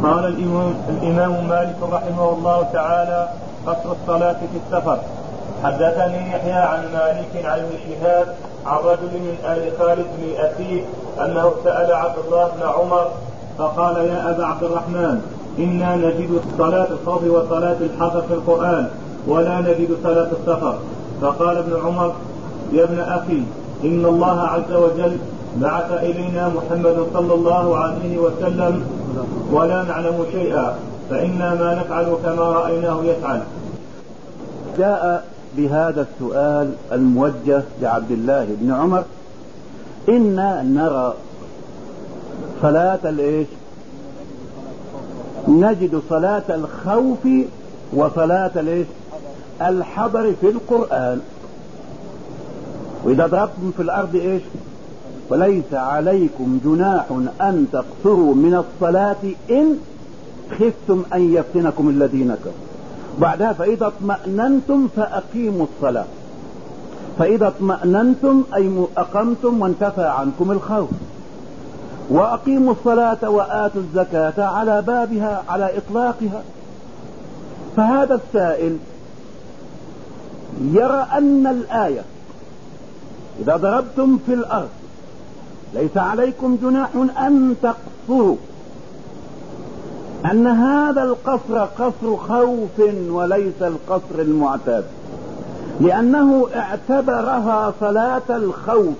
قال الإمام, الإمام مالك رحمه الله تعالى قصر الصلاة في السفر. حدثني يحيى عن مالك عن ابن شهاب عن رجل من آل خالد بن أسيد أنه سأل عبد الله بن عمر فقال يا أبا عبد الرحمن إنا نجد صلاة الخوف وصلاة الحضر في القرآن ولا نجد صلاة السفر. فقال ابن عمر يا ابن أخي إن الله عز وجل بعث إلينا محمد صلى الله عليه وسلم ولا نعلم شيئا فإنا ما نفعل كما رأيناه يفعل. جاء بهذا السؤال الموجه لعبد الله بن عمر إنا نرى صلاة الإيش؟ نجد صلاة الخوف وصلاة الإيش؟ الحضر في القرآن. وإذا ضربتم في الأرض إيش؟ وليس عليكم جناح أن تقصروا من الصلاة إن خفتم أن يفتنكم الذين كفروا. بعدها فإذا اطمأننتم فأقيموا الصلاة. فإذا اطمأننتم أي أقمتم وانتفى عنكم الخوف. وأقيموا الصلاة وآتوا الزكاة على بابها على إطلاقها. فهذا السائل يرى أن الآية إذا ضربتم في الأرض ليس عليكم جناح أن تقصروا. أن هذا القصر قصر خوف وليس القصر المعتاد. لأنه اعتبرها صلاة الخوف.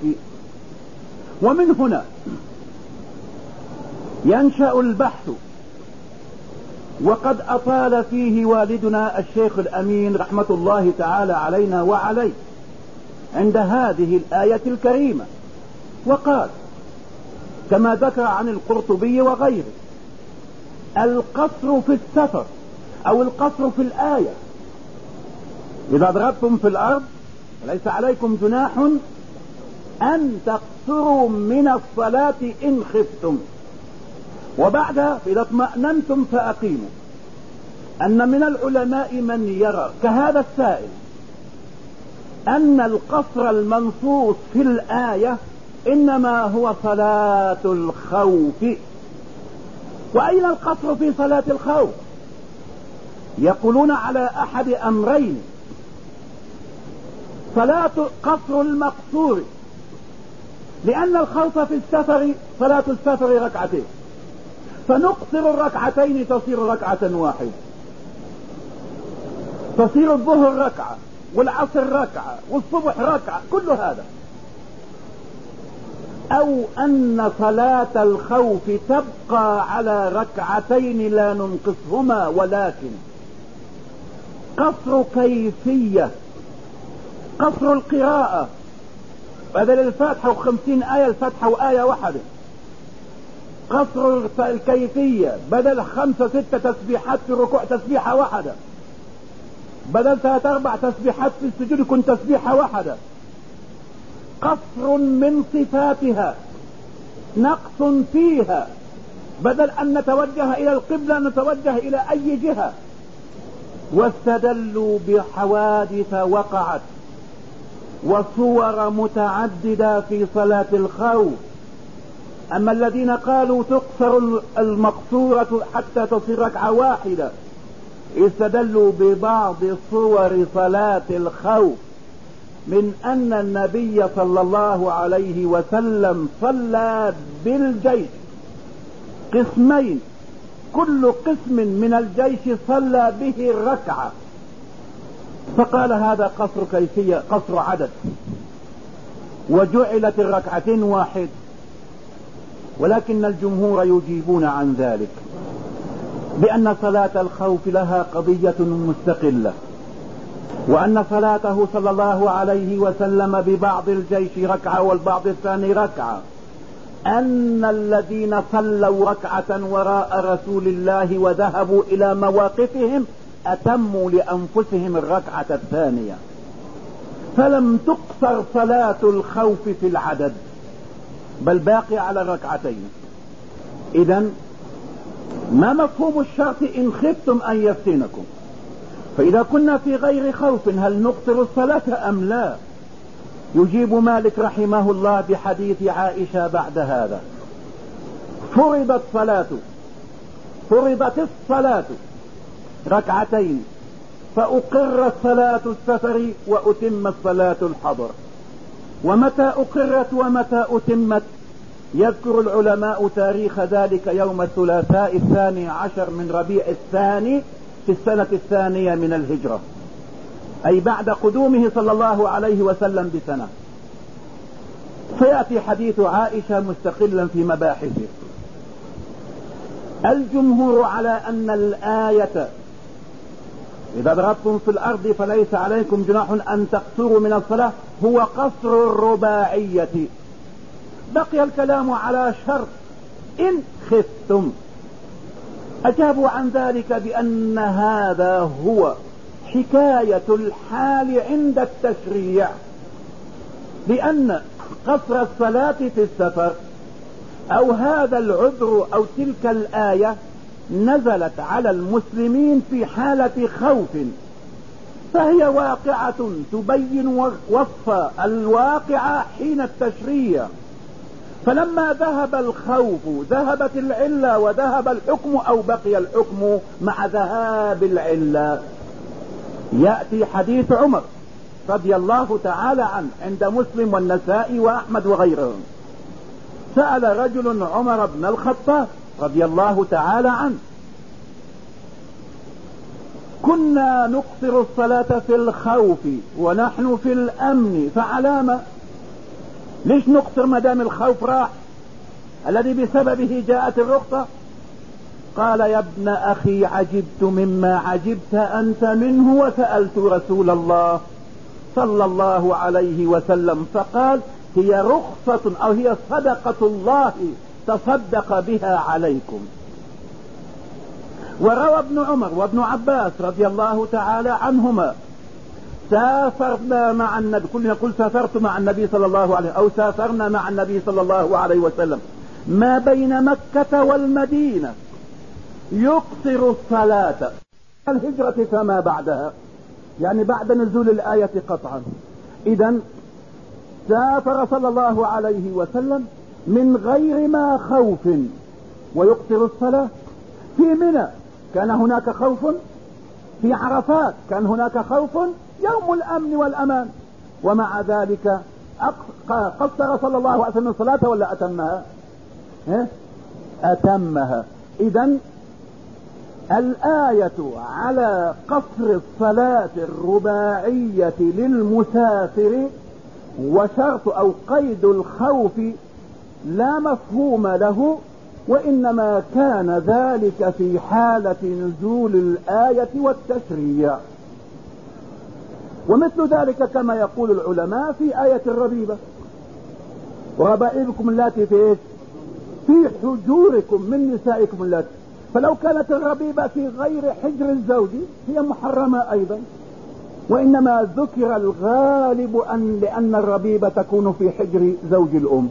ومن هنا ينشأ البحث. وقد أطال فيه والدنا الشيخ الأمين رحمة الله تعالى علينا وعليه عند هذه الآية الكريمة. وقال كما ذكر عن القرطبي وغيره. القصر في السفر أو القصر في الآية. إذا ضربتم في الأرض ليس عليكم جناح أن تقصروا من الصلاة إن خفتم. وبعدها إذا اطمأننتم فأقيموا. أن من العلماء من يرى كهذا السائل أن القصر المنصوص في الآية إنما هو صلاة الخوف. وأين القصر في صلاة الخوف؟ يقولون على أحد أمرين. صلاة قصر المقصور. لأن الخوف في السفر صلاة السفر ركعتين. فنقصر الركعتين تصير ركعة واحدة. تصير الظهر ركعة والعصر ركعة والصبح ركعة كل هذا. أو أن صلاة الخوف تبقى على ركعتين لا ننقصهما ولكن قصر كيفية قصر القراءة. بدل الفاتحة وخمسين آية الفاتحة وآية واحدة. قصر الكيفية. بدل خمسة ستة تسبيحات في الركوع تسبيحة واحدة. بدل ثلاث أربع تسبيحات في السجود يكون تسبيحة واحدة. قصر من صفاتها نقص فيها بدل أن نتوجه إلى القبلة نتوجه إلى أي جهة. واستدلوا بحوادث وقعت وصور متعددة في صلاة الخوف. أما الذين قالوا تقصر المقصورة حتى تصير ركعة واحدة استدلوا ببعض صور صلاة الخوف. من أن النبي صلى الله عليه وسلم صلى بالجيش. قسمين. كل قسم من الجيش صلى به الركعة فقال هذا قصر كيفية قصر عدد. وجعلت الركعتين واحد. ولكن الجمهور يجيبون عن ذلك. بأن صلاة الخوف لها قضية مستقلة. وأن صلاته صلى الله عليه وسلم ببعض الجيش ركعة والبعض الثاني ركعة. أن الذين صلوا ركعة وراء رسول الله وذهبوا إلى مواقفهم أتموا لأنفسهم الركعة الثانية. فلم تقصر صلاة الخوف في العدد بل باقي على الركعتين. إذا ما مفهوم الشرط إن خفتم أن يفتنكم؟ فإذا كنا في غير خوف هل نقصر الصلاة أم لا؟ يجيب مالك رحمه الله بحديث عائشة بعد هذا. فرضت صلاة فرضت الصلاة ركعتين فأقرت صلاة السفر وأتمت صلاة الحضر. ومتى أقرت ومتى أتمت؟ يذكر العلماء تاريخ ذلك يوم الثلاثاء الثاني عشر من ربيع الثاني في السنة الثانية من الهجرة. أي بعد قدومه صلى الله عليه وسلم بسنة. سيأتي حديث عائشة مستقلا في مباحثه. الجمهور على أن الآية إذا ضربتم في الأرض فليس عليكم جناح أن تقصروا من الصلاة هو قصر الرباعية. بقي الكلام على شرط. إن خفتم. أجابوا عن ذلك بأن هذا هو حكاية الحال عند التشريع. بأن قصر الصلاة في السفر أو هذا العذر أو تلك الآية نزلت على المسلمين في حالة خوف. فهي واقعة تبين وصف الواقع حين التشريع. فلما ذهب الخوف ذهبت العلة وذهب الحكم أو بقي الحكم مع ذهاب العلة. يأتي حديث عمر رضي الله تعالى عنه عند مسلم والنسائي وأحمد وغيرهم. سأل رجل عمر بن الخطاب رضي الله تعالى عنه كنا نقصر الصلاة في الخوف ونحن في الأمن فعلامة ليش نقصر ما دام الخوف راح؟ الذي بسببه جاءت الرخصة؟ قال يا ابن أخي عجبت مما عجبت أنت منه وسألت رسول الله صلى الله عليه وسلم فقال هي رخصة أو هي صدقة الله تصدق بها عليكم. وروى ابن عمر وابن عباس رضي الله تعالى عنهما سافرنا مع النبي كلنا نقول سافرت مع النبي صلى الله عليه أو سافرنا مع النبي صلى الله عليه وسلم. ما بين مكة والمدينة يقصر الصلاة. الهجرة فما بعدها. يعني بعد نزول الآية قطعا. اذا سافر صلى الله عليه وسلم من غير ما خوف. ويقصر الصلاة في منى. كان هناك خوف؟ في عرفات. كان هناك خوف؟ يوم الأمن والأمان. ومع ذلك قصر صلى الله عليه وسلم الصلاة ولا أتمها؟ أتمها. اذا الآية على قصر الصلاة الرباعية للمسافر وشرط أو قيد الخوف لا مفهوم له وإنما كان ذلك في حالة نزول الآية والتشريع. ومثل ذلك كما يقول العلماء في آية الربيبة. وربائبكم اللاتي في إيش؟ في حجوركم من نسائكم اللاتي. فلو كانت الربيبة في غير حجر الزوج هي محرمة أيضا. وإنما ذكر الغالب ان لأن الربيبة تكون في حجر زوج الأم.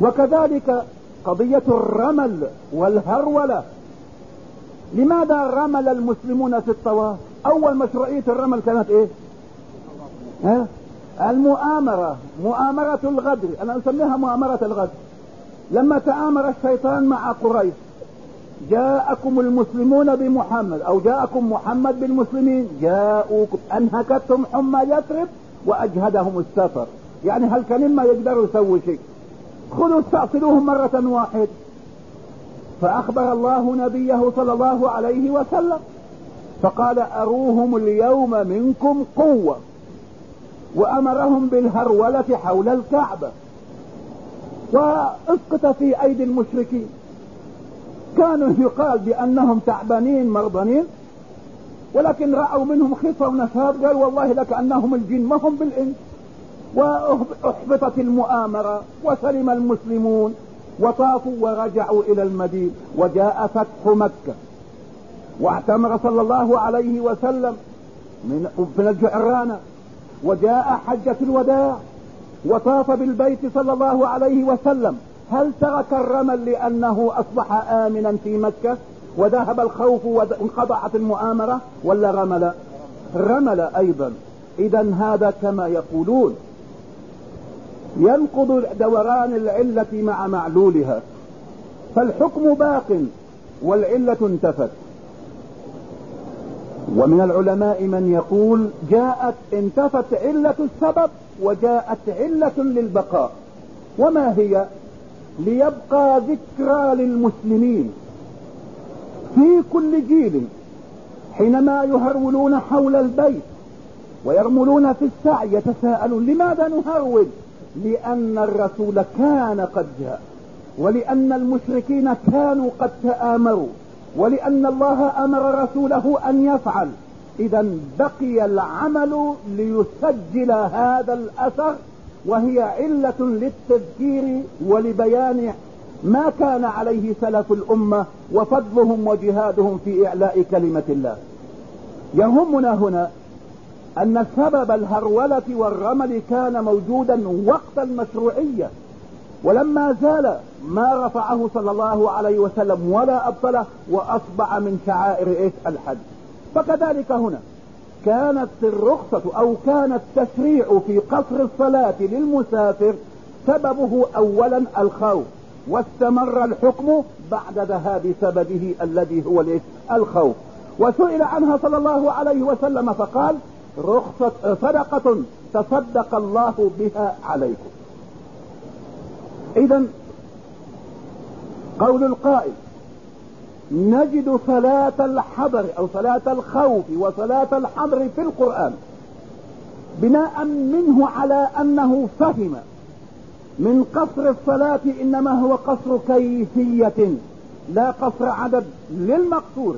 وكذلك قضية الرمل والهرولة. لماذا رمل المسلمون في الطواف؟ أول مشروعية الرمل كانت إيه؟ ها؟ المؤامرة مؤامرة الغدر أنا أسميها مؤامرة الغدر. لما تآمر الشيطان مع قريش جاءكم المسلمون بمحمد أو جاءكم محمد بالمسلمين جاءوكم أنهكتهم حمى يثرب وأجهدهم السفر. يعني هل ما يقدروا يسوي شيء. خذوا استأصلوهم مرة واحدة فأخبر الله نبيه صلى الله عليه وسلم. فقال أروهم اليوم منكم قوة. وأمرهم بالهرولة حول الكعبة وأسقط في أيدي المشركين. كانوا يقال بأنهم تعبانين مرضانين. ولكن رأوا منهم خفة ونشاط قال والله لكأنهم الجن ما هم بالإنس. وأحبطت المؤامرة وسلم المسلمون. وطافوا ورجعوا إلى المدينة. وجاء فتح مكة. واعتمر صلى الله عليه وسلم من من الجعرانة. وجاء حجة الوداع وطاف بالبيت صلى الله عليه وسلم. هل ترك الرمل لأنه أصبح آمنا في مكة وذهب الخوف وانقطعت المؤامرة ولا رمل؟ رمل أيضا. اذا هذا كما يقولون. ينقض دوران العلة مع معلولها. فالحكم باق والعلة انتفت. ومن العلماء من يقول جاءت انتفت علة السبب وجاءت علة للبقاء. وما هي؟ ليبقى ذكرى للمسلمين في كل جيل حينما يهرولون حول البيت ويرملون في السعي يتساءلون لماذا نهرول؟ لأن الرسول كان قد جاء ولأن المشركين كانوا قد تآمروا. ولأن الله أمر رسوله أن يفعل. إذا بقي العمل ليسجل هذا الأثر وهي علة للتذكير ولبيان ما كان عليه سلف الأمة وفضلهم وجهادهم في إعلاء كلمة الله. يهمنا هنا أن سبب الهرولة والرمل كان موجودا وقت المشروعية. ولما زال ما رفعه صلى الله عليه وسلم ولا أبطله وأصبح من شعائر إيه الحج. فكذلك هنا كانت الرخصة أو كان التشريع في قصر الصلاة للمسافر سببه أولا الخوف واستمر الحكم بعد ذهاب سببه الذي هو الخوف. وسئل عنها صلى الله عليه وسلم فقال رخصة صدقة تصدق الله بها عليكم. اذا قول القائل نجد صلاة الحضر أو صلاة الخوف وصلاة الحضر في القرآن بناء منه على أنه فهم من قصر الصلاة إنما هو قصر كيفية لا قصر عدد للمقصور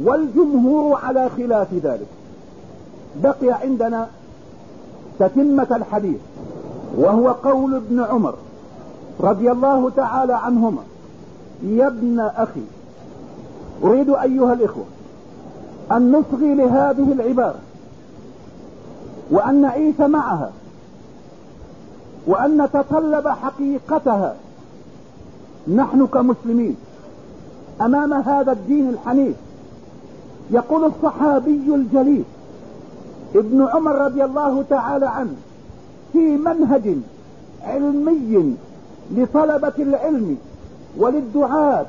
والجمهور على خلاف ذلك. بقي عندنا تتمة الحديث وهو قول ابن عمر. رضي الله تعالى عنهما. يا ابن أخي أريد أيها الإخوة أن نصغي لهذه العبارة وأن نعيش معها وأن نتطلب حقيقتها. نحن كمسلمين أمام هذا الدين الحنيف يقول الصحابي الجليل ابن عمر رضي الله تعالى عنه في منهج علمي لطلبة العلم وللدعاة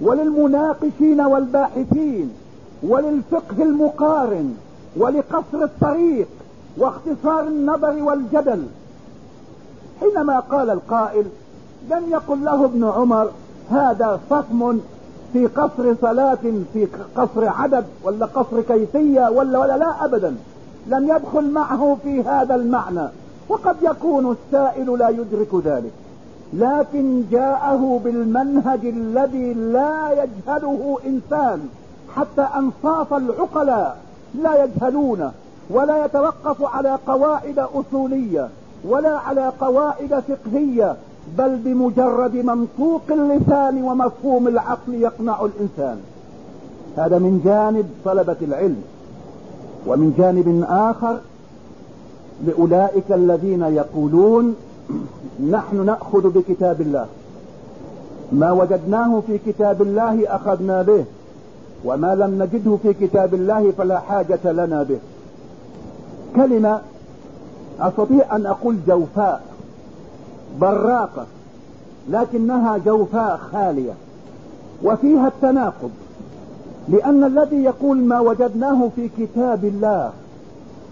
وللمناقشين والباحثين وللفقه المقارن ولقصر الطريق واختصار النظر والجدل. حينما قال القائل لم يقل له ابن عمر هذا فهم في قصر صلاة في قصر عدد ولا قصر كيفية ولا ولا لا ابدا. لم يدخل معه في هذا المعنى. وقد يكون السائل لا يدرك ذلك. لكن جاءه بالمنهج الذي لا يجهله إنسان. حتى أنصاف العقلاء لا يجهلونه ولا يتوقف على قواعد أصولية ولا على قواعد فقهية بل بمجرد منطوق اللسان ومفهوم العقل يقنع الإنسان. هذا من جانب طلبة العلم. ومن جانب آخر لأولئك الذين يقولون نحن نأخذ بكتاب الله. ما وجدناه في كتاب الله أخذنا به وما لم نجده في كتاب الله فلا حاجة لنا به. كلمة أستطيع أن أقول جوفاء براقة لكنها جوفاء خالية وفيها التناقض لأن الذي يقول ما وجدناه في كتاب الله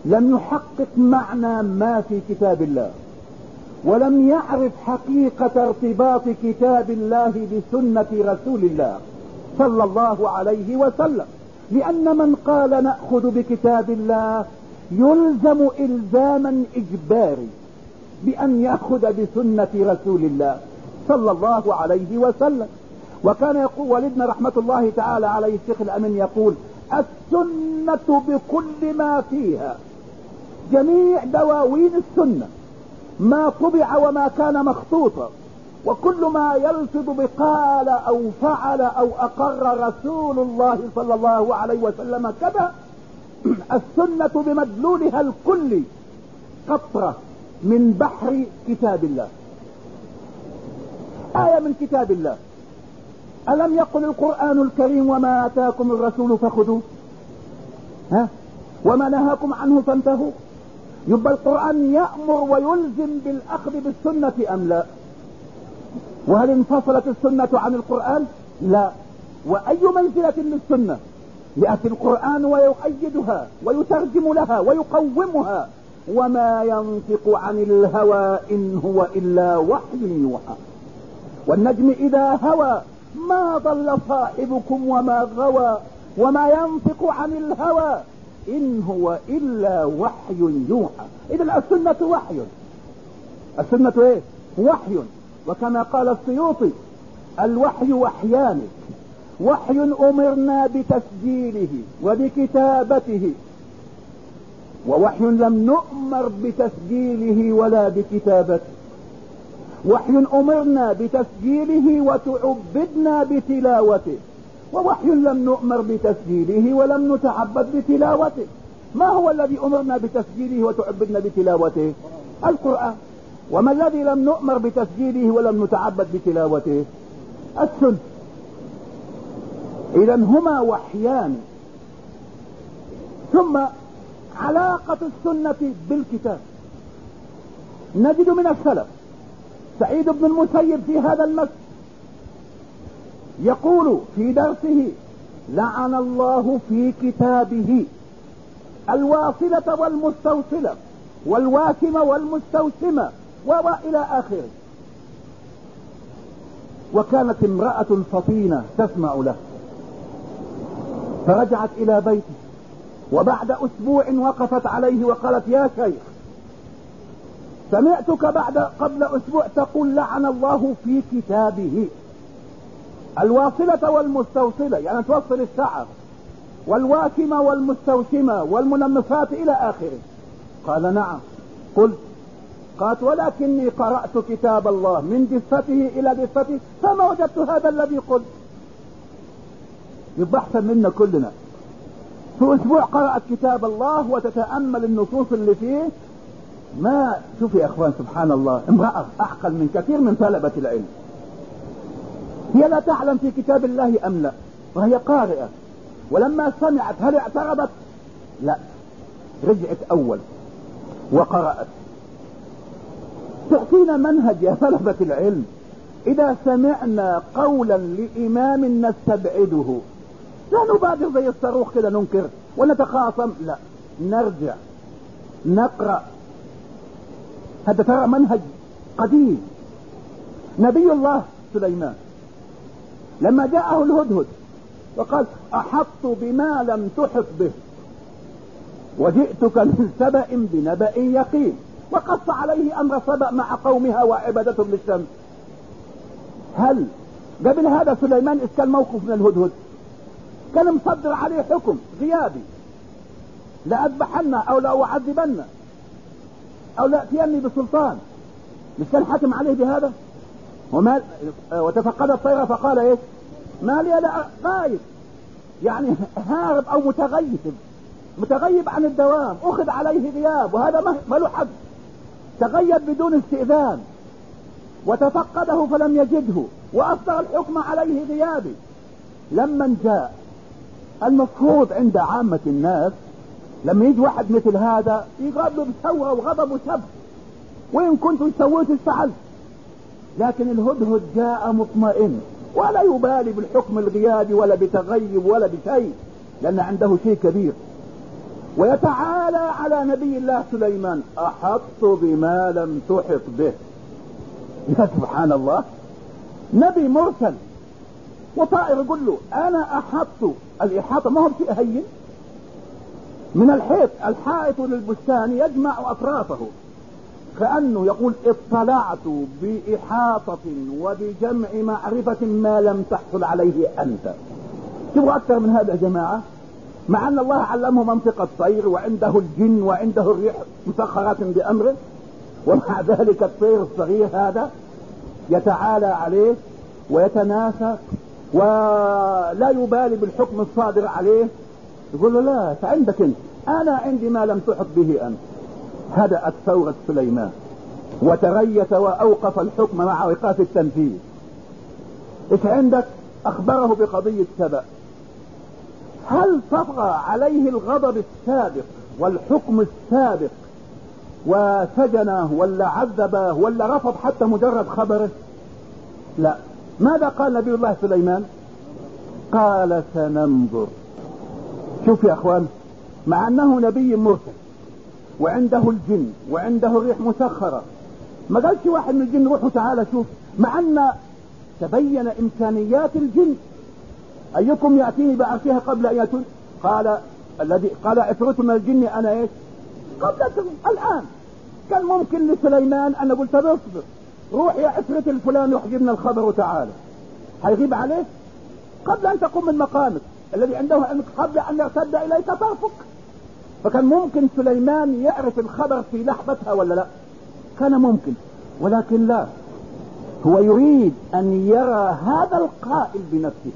لم يحقق معنى ما في كتاب الله. ولم يعرف حقيقة ارتباط كتاب الله بسنة رسول الله صلى الله عليه وسلم. لأن من قال نأخذ بكتاب الله يلزم إلزاما إجباري بأن يأخذ بسنة رسول الله صلى الله عليه وسلم. وكان يقول والدنا رحمة الله تعالى عليه الشيخ الأمين يقول السنة بكل ما فيها جميع دواوين السنة. ما طبع وما كان مخطوطا وكل ما يلفظ بقال أو فعل أو أقر رسول الله صلى الله عليه وسلم كذا السنة بمدلولها الكلي قطرة من بحر كتاب الله. آية من كتاب الله. ألم يقل القرآن الكريم وما آتاكم الرسول فخذوه؟ ها؟ وما نهاكم عنه فانتهوا. يبقى القرآن يأمر ويلزم بالأخذ بالسنة أم لا؟ وهل انفصلت السنة عن القرآن؟ لا. وأي منزلة للسنة؟ يأتي القرآن ويؤيدها ويترجم لها ويقومها. وما ينطق عن الهوى إن هو إلا وحي يوحى. والنجم إذا هوى ما ضل صاحبكم وما غوى. وما ينطق عن الهوى إن هو إلا وحي يوحى. إذا السنة وحي. السنة إيه؟ وحي. وكما قال السيوطي الوحي وحيان. وحي أمرنا بتسجيله وبكتابته. ووحي لم نؤمر بتسجيله ولا بكتابته. وحي أمرنا بتسجيله وتعبدنا بتلاوته. ووحي لم نؤمر بتسجيله ولم نتعبد بتلاوته. ما هو الذي أمرنا بتسجيله وتعبدنا بتلاوته؟ القرآن. وما الذي لم نؤمر بتسجيله ولم نتعبد بتلاوته؟ السنة. إذا هما وحيان. ثم علاقة السنة بالكتاب. نجد من السلف. سعيد بن المسيب في هذا المسجد يقول في درسه لعن الله في كتابه. الواصلة والمستوصلة والواسمة والمستوسمة وإلى آخره. وكانت امرأة فطينة تسمع له. فرجعت إلى بيته وبعد أسبوع وقفت عليه وقالت يا شيخ سمعتك بعد قبل أسبوع تقول لعن الله في كتابه. الواصلة والمستوصلة يعني توصل الشعر والواسمة والمستوسمة والمنمصات إلى آخره. قال نعم. قلت قالت ولكني قرأت كتاب الله من دفته إلى دفته فما وجدت هذا الذي قلت. يبقى احسن منا كلنا. في أسبوع قرأت كتاب الله وتتأمل النصوص اللي فيه. ما شوف يا إخوان سبحان الله امرأة اعقل من كثير من طلبة العلم. هي لا تعلم في كتاب الله أم لا وهي قارئة. ولما سمعت هل اعترضت؟ لا رجعت أول وقرأت. تعطينا منهج يا طلبة العلم. إذا سمعنا قولا لإمام نستبعده لا نبادر زي الصاروخ كده ننكر ونتخاصم لا. نرجع نقرأ. هذا ترى منهج قديم. نبي الله سليمان. لما جاءه الهدهد وقال احطت بما لم تحط به وجئتك من سبأ بنبأ يقين وقص عليه أمر سبأ مع قومها وعبادتهم للشمس هل قبل هذا سليمان إذ كان موقف من الهدهد؟ كان مصدر عليه حكم غيابي. لأذبحن أو لأعذبن أو لأتيني بسلطان. مش كان حاكم عليه بهذا؟ وما وتفقد الطير فقال إيه ما لي لا غايب. يعني هارب أو متغيب. متغيب عن الدوام. أخذ عليه غياب. وهذا ما له حد تغيب بدون استئذان. وتفقده فلم يجده. وأصدر الحكم عليه غيابي. لما جاء المفروض عند عامة الناس لما يجي واحد مثل هذا يغاب له بثورة وغضب وسب وإن كنت سويت فعلت لكن الهدهد جاء مطمئن ولا يبالي بالحكم الغيابي ولا بتغيب ولا بشيء لأن عنده شيء كبير. ويتعالى على نبي الله سليمان أحط بما لم تحط به. يا سبحان الله نبي مرسل. وطائر يقول له أنا أحط. الإحاطة ما هو شيء هين. من الحيط الحائط للبستان يجمع أطرافه. كأنه يقول اطلعت بإحاطة وبجمع معرفة ما لم تحصل عليه أنت. تبغى أكثر من هذا يا جماعة؟ مع أن الله علمه منطق الطير وعنده الجن وعنده الريح مسخرات بأمره ومع ذلك الطير الصغير هذا يتعالى عليه ويتناسى ولا يبالي بالحكم الصادر عليه. يقول له لا عندك أنت. أنا عندي ما لم تحط به أنت. هدأت ثورة سليمان وتريث وأوقف الحكم مع ايقاف التنفيذ. إيش عندك أخبره بقضية سبأ. هل طغى عليه الغضب السابق والحكم السابق وسجنه ولا عذبه ولا رفض حتى مجرد خبره؟ لا. ماذا قال نبي الله سليمان؟ قال سننظر. شوف يا أخوان مع أنه نبي مرسل وعنده الجن وعنده الريح مسخرة. ما قالش واحد من الجن روحوا تعالى شوف مع أن تبين إمكانيات الجن. أيكم يأتيني بعرشها قبل أن يأتون؟ قال الذي قال عفريت من الجن أنا إيش؟ قبلكم الآن. كان ممكن لسليمان أن قلت اصبر. روح يا عفريت الفلاني واحجبنا الخبر وتعالى هيغيب عليك؟ قبل أن تقوم من مقامك الذي عنده قبل أن يرتد إليك طرفك. فكان ممكن سليمان يعرف الخبر في لحظتها ولا لا؟ كان ممكن ولكن لا. هو يريد أن يرى هذا القائل بنفسه.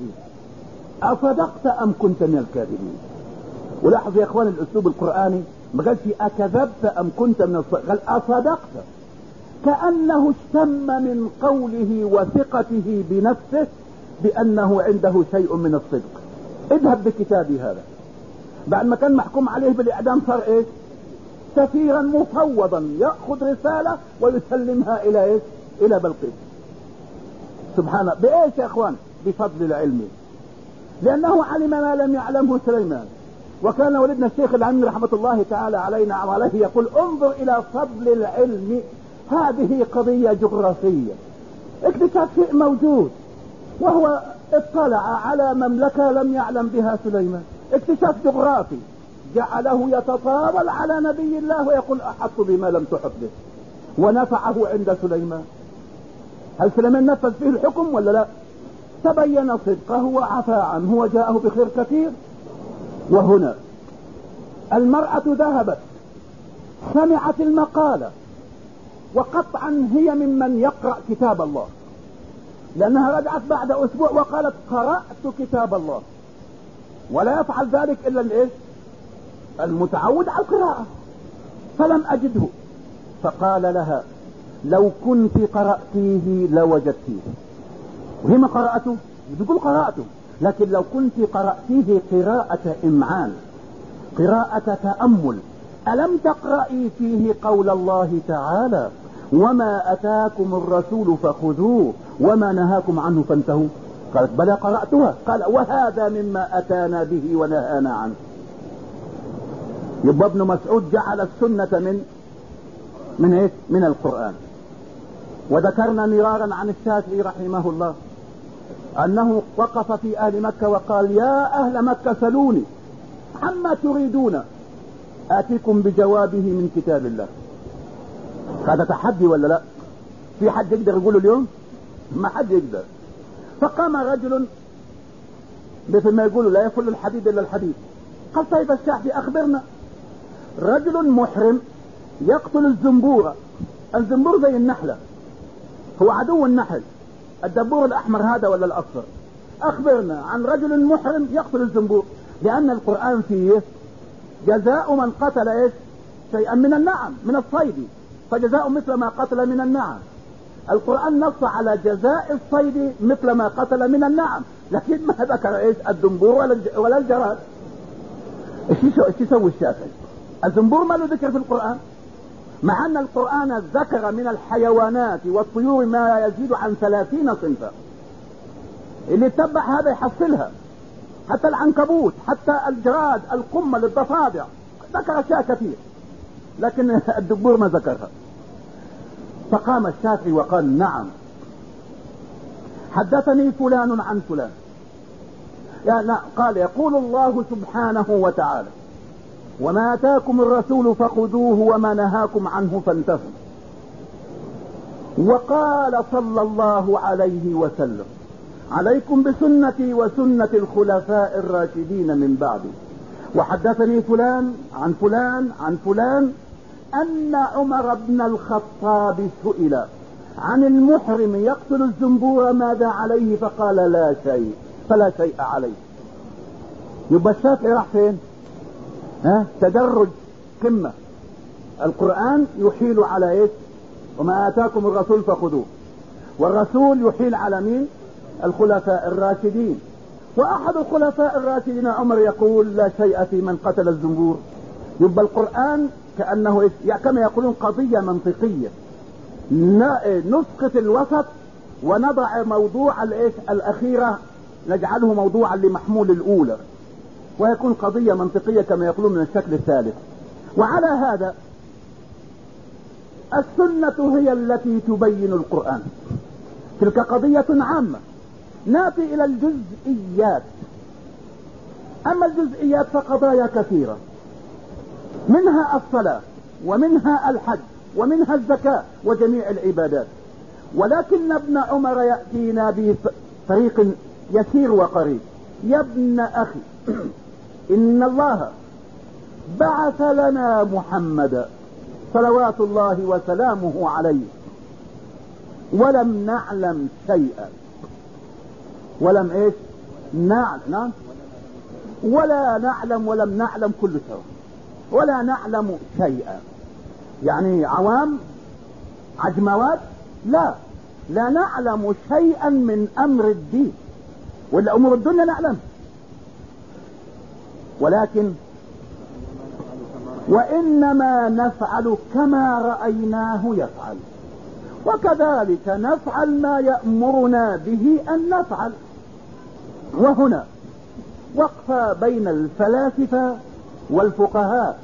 أصدقت أم كنت من الكاذبين؟ ولاحظ يا إخوان الأسلوب القرآني ما قالش أكذبت أم كنت من الصدق قال أصدقت. كأنه اشتم من قوله وثقته بنفسه بأنه عنده شيء من الصدق. اذهب بكتابي هذا. بعد ما كان محكوم عليه بالإعدام صار إيش؟ سفيرا مفوضا يأخذ رسالة ويسلمها إلى إيش؟ إلى بلقيس. سبحانه بإيش يا إخوان؟ بفضل العلم. لأنه علم ما لم يعلمه سليمان. وكان ولدنا الشيخ العمي رحمة الله تعالى علينا وعليه يقول انظر إلى فضل العلم. هذه قضية جغرافية. اكتشاف شيء موجود وهو اطلع على مملكة لم يعلم بها سليمان. اكتشاف جغرافي جعله يتطاول على نبي الله ويقول أحط بما لم تحط به ونفعه عند سليمان. هل سليمان نفذ فيه الحكم ولا لا؟ تبين صدقه وعفى عنه وجاءه بخير كثير. وهنا المرأة ذهبت سمعت المقالة وقطعا هي ممن يقرأ كتاب الله لأنها رجعت بعد أسبوع وقالت قرأت كتاب الله. ولا يفعل ذلك إلا الإيش؟ المتعود على القراءة. فلم أجده. فقال لها لو كنت قرأتيه لوجدتيه. وهي ما قرأته؟ بتقول قرأته. لكن لو كنت قرأتيه قراءة إمعان قراءة تأمل ألم تقرأي فيه قول الله تعالى؟ وما أتاكم الرسول فخذوه وما نهاكم عنه فانتهوا. قالت بلى قرأتها. قال وهذا مما أتانا به ونهانا عنه. يبقى ابن مسعود جعل السنة من من إيه من القرآن. وذكرنا مرارا عن الشافعي رحمه الله أنه وقف في أهل مكة وقال يا أهل مكة سلوني. عما تريدون؟ آتيكم بجوابه من كتاب الله. هذا تحدي ولا لا؟ في حد يقدر يقوله اليوم؟ ما حد يقدر. فقام رجل مثل ما يقولوا لا يفل الحديد إلا الحديد. قال طيب الشعبي أخبرنا. رجل محرم يقتل الزنبورة الزنبور زي النحلة. هو عدو النحل. الدبور الأحمر هذا ولا الأصفر؟ أخبرنا عن رجل محرم يقتل الزنبور. لأن القرآن فيه جزاء من قتل إيش؟ شيئا من النعم من الصيد. فجزاء مثل ما قتل من النعم. القرآن نص على جزاء الصيد مثل ما قتل من النعم. لكن ما ذكر إيش؟ الدنبور ولا الجراد. إيش يسوي الشافعي؟ الزنبور ما له ذكر في القرآن. مع أن القرآن ذكر من الحيوانات والطيور ما يزيد عن ثلاثين صنفا. اللي يتبع هذا يحصلها. حتى العنكبوت حتى الجراد القمل الضفادع ذكر أشياء كثير. لكن الدبور ما ذكرها. فقام الشافعي وقال نعم. حدثني فلان عن فلان. يعني قال يقول الله سبحانه وتعالى وما آتاكم الرسول فخذوه وما نهاكم عنه فانتهوا. وقال صلى الله عليه وسلم عليكم بسنتي وسنة الخلفاء الراشدين من بعدي. وحدثني فلان عن فلان عن فلان أن عمر بن الخطاب سئل عن المحرم يقتل الزنبور ماذا عليه؟ فقال لا شيء فلا شيء عليه. يبقى الشافعي راح فين؟ ها؟ تدرج قمة. القرآن يحيل على إيش؟ وما آتاكم الرسول فخذوه. والرسول يحيل على مين؟ الخلفاء الراشدين. وأحد الخلفاء الراشدين عمر يقول لا شيء في من قتل الزنبور. يبقى القرآن كأنه يعني كما يقولون قضية منطقية. نسقط الوسط ونضع موضوع الإيش؟ الأخيرة نجعله موضوعا لمحمول الأولى. ويكون قضية منطقية كما يقولون من الشكل الثالث. وعلى هذا السنة هي التي تبين القرآن. تلك قضية عامة. نأتي إلى الجزئيات. أما الجزئيات فقضايا كثيرة. منها الصلاة ومنها الحج ومنها الزكاة وجميع العبادات. ولكن ابن عمر يأتينا بطريق يسير وقريب. يا ابن أخي إن الله بعث لنا محمدا صلوات الله وسلامه عليه ولم نعلم شيئا. ولم إيش؟ نعلم نعم. ولا نعلم ولم نعلم كل سواء ولا نعلم شيئا. يعني عوام عجموات لا. لا نعلم شيئا من أمر الدين. ولا امور الدنيا نعلم. ولكن وإنما نفعل كما رأيناه يفعل. وكذلك نفعل ما يأمرنا به أن نفعل. وهنا وقفة بين الفلاسفة والفقهاء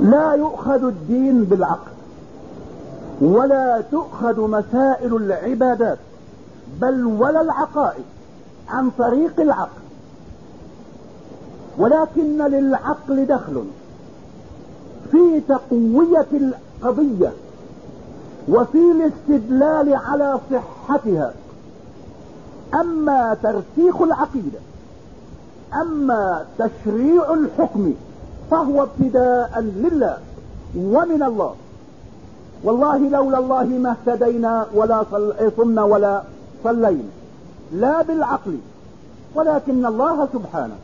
لا يؤخذ الدين بالعقل ولا تؤخذ مسائل العبادات بل ولا العقائد عن طريق العقل. ولكن للعقل دخل في تقوية القضية وفي الاستدلال على صحتها. أما ترسيخ العقيدة أما تشريع الحكم فهو ابتداء لله ومن الله. والله لولا الله ما اهتدينا ولا صلنا ولا صلينا. لا بالعقل ولكن الله سبحانه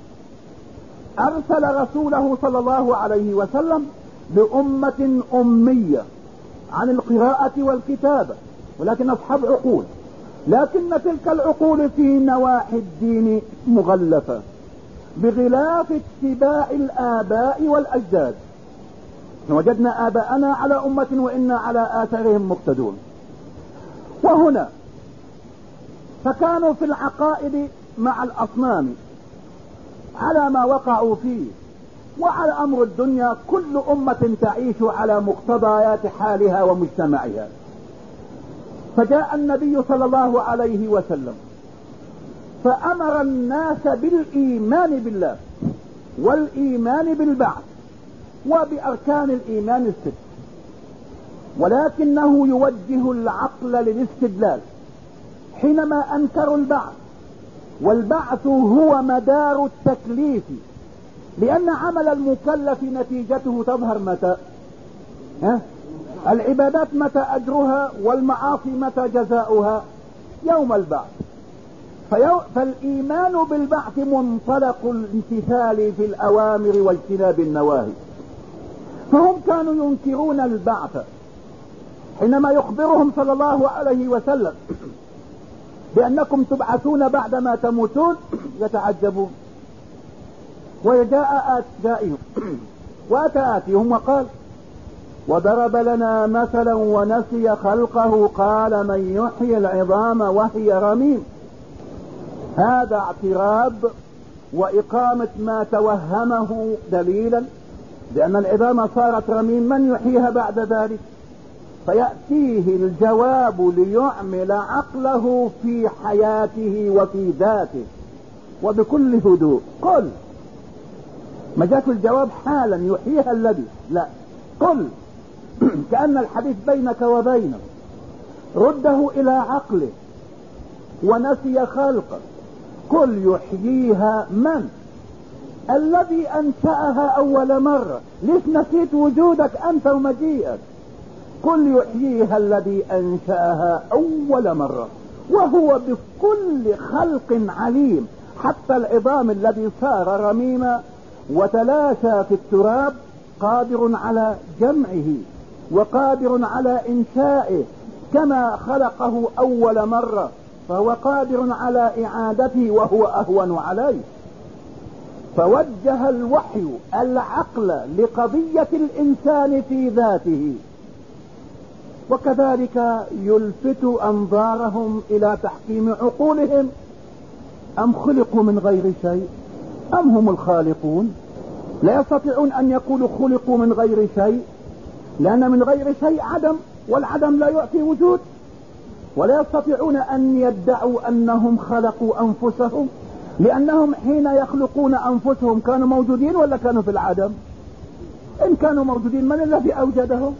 أرسل رسوله صلى الله عليه وسلم لامة أمية عن القراءة والكتابة ولكن أصحاب عقول. لكن تلك العقول في نواحي الدين مغلفة. بغلاف اتباع الآباء والأجداد. وجدنا آباءنا على أمة وإنا على آثارهم مقتدون. وهنا فكانوا في العقائد مع الأصنام على ما وقعوا فيه وعلى أمر الدنيا كل أمة تعيش على مقتضيات حالها ومجتمعها. فجاء النبي صلى الله عليه وسلم فأمر الناس بالإيمان بالله والإيمان بالبعث وبأركان الإيمان الست. ولكنه يوجه العقل للاستدلال حينما أنكروا البعث والبعث هو مدار التكليف لأن عمل المكلف نتيجته تظهر متى؟ ها؟ العبادات متى أجرها والمعاصي متى جزاؤها؟ يوم البعث. فالإيمان بالبعث منطلق الامتثال في الأوامر واجتناب النواهي. فهم كانوا ينكرون البعث حينما يخبرهم صلى الله عليه وسلم بأنكم تبعثون بعدما تموتون يتعجبون. وجاء آتائهم وأتى آتيهم وقال وضرب لنا مثلا ونسي خلقه قال من يحيي العظام وهي رميم. هذا اعتراض وإقامة ما توهمه دليلا لأن العظام صارت رميم من يحييها بعد ذلك؟ فيأتيه الجواب ليعمل عقله في حياته وفي ذاته وبكل هدوء. قل. ما جاك الجواب حالا يحييها الذي؟ لا. قل. كأن الحديث بينك وبينه رده إلى عقله ونسي خلقه. قل يحييها من؟ الذي أنشأها أول مرة. ليش نسيت وجودك أنت ومجيئك؟ قل يحييها الذي أنشأها أول مرة. وهو بكل خلق عليم. حتى العظام الذي صار رميما وتلاشى في التراب قادر على جمعه وقادر على إنشائه كما خلقه أول مرة. فهو قادر على إعادته وهو أهون عليه. فوجه الوحي العقل لقضية الإنسان في ذاته. وكذلك يلفت أنظارهم إلى تحكيم عقولهم. أم خلقوا من غير شيء؟ أم هم الخالقون؟ لا يستطيعون أن يقولوا خلقوا من غير شيء. لأن من غير شيء عدم والعدم لا يعطي وجود. ولا يستطيعون أن يدعوا أنهم خلقوا أنفسهم لأنهم حين يخلقون أنفسهم كانوا موجودين ولا كانوا في العدم؟ إن كانوا موجودين من الذي أوجدهم؟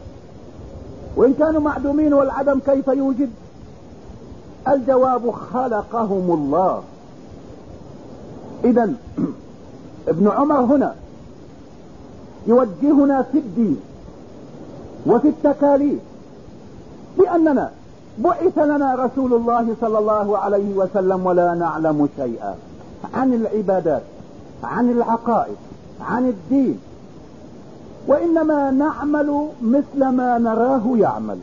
وإن كانوا معدومين والعدم كيف يوجد؟ الجواب خلقهم الله. إذا ابن عمر هنا يوجهنا في الدين وفي التكاليف بأننا بعث لنا رسول الله صلى الله عليه وسلم ولا نعلم شيئا. عن العبادات عن العقائد عن الدين. وإنما نعمل مثل ما نراه يعمل.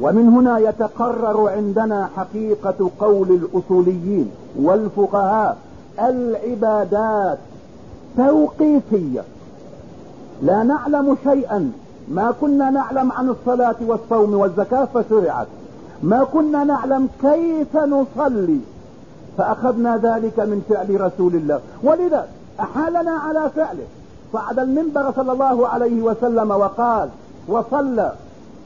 ومن هنا يتقرر عندنا حقيقة قول الأصوليين والفقهاء العبادات توقيفية. لا نعلم شيئا. ما كنا نعلم عن الصلاة والصوم والزكاة فشرعت. ما كنا نعلم كيف نصلي فأخذنا ذلك من فعل رسول الله. ولذا أحالنا على فعله. صعد المنبر صلى الله عليه وسلم وقال وصلى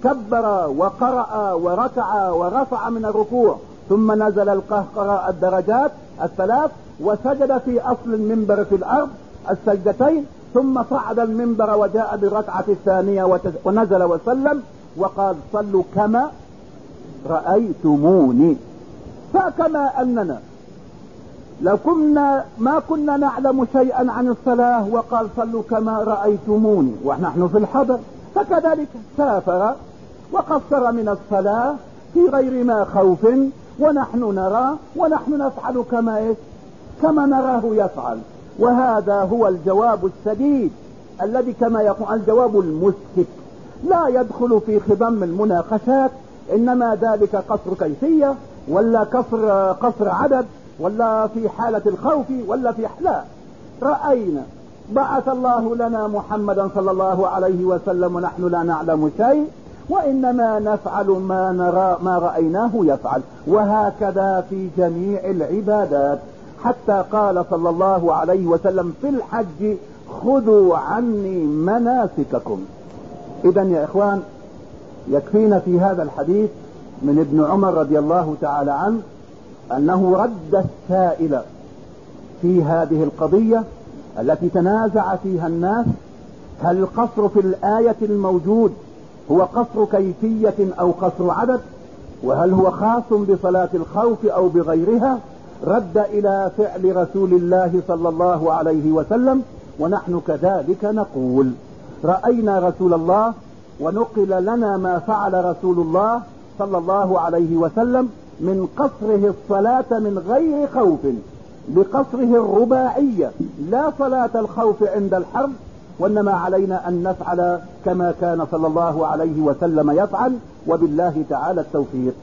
كبر وقرأ وركع ورفع من الركوع ثم نزل القهقراء الدرجات الثلاث وسجد في أصل المنبر في الأرض السجدتين ثم صعد المنبر وجاء بالركعة الثانية ونزل وسلم وقال صلوا كما رأيتموني. فكما أننا لو كنا ما كنا نعلم شيئا عن الصلاة وقال صلوا كما رأيتموني ونحن في الحضر. فكذلك سافر وقصر من الصلاة في غير ما خوف ونحن نرى ونحن نفعل كما؟ كما نراه يفعل. وهذا هو الجواب السديد الذي كما يقول الجواب المسكت. لا يدخل في خضم المناقشات إنما ذلك قصر كيفية ولا قصر قصر عدد ولا في حالة الخوف ولا في لا. رأينا بعث الله لنا محمدا صلى الله عليه وسلم ونحن لا نعلم شيء وإنما نفعل ما نرى ما رأيناه يفعل. وهكذا في جميع العبادات. حتى قال صلى الله عليه وسلم في الحج خذوا عني مناسككم. اذا يا إخوان يكفينا في هذا الحديث من ابن عمر رضي الله تعالى عنه أنه رد السائل في هذه القضية التي تنازع فيها الناس هل القصر في الآية الموجود هو قصر كيفية أو قصر عدد؟ وهل هو خاص بصلاة الخوف أو بغيرها؟ رد إلى فعل رسول الله صلى الله عليه وسلم ونحن كذلك نقول رأينا رسول الله ونقل لنا ما فعل رسول الله صلى الله عليه وسلم من قصره الصلاة من غير خوف بقصره الرباعية. لا صلاة الخوف عند الحرب وإنما علينا أن نفعل كما كان صلى الله عليه وسلم يفعل وبالله تعالى التوفيق.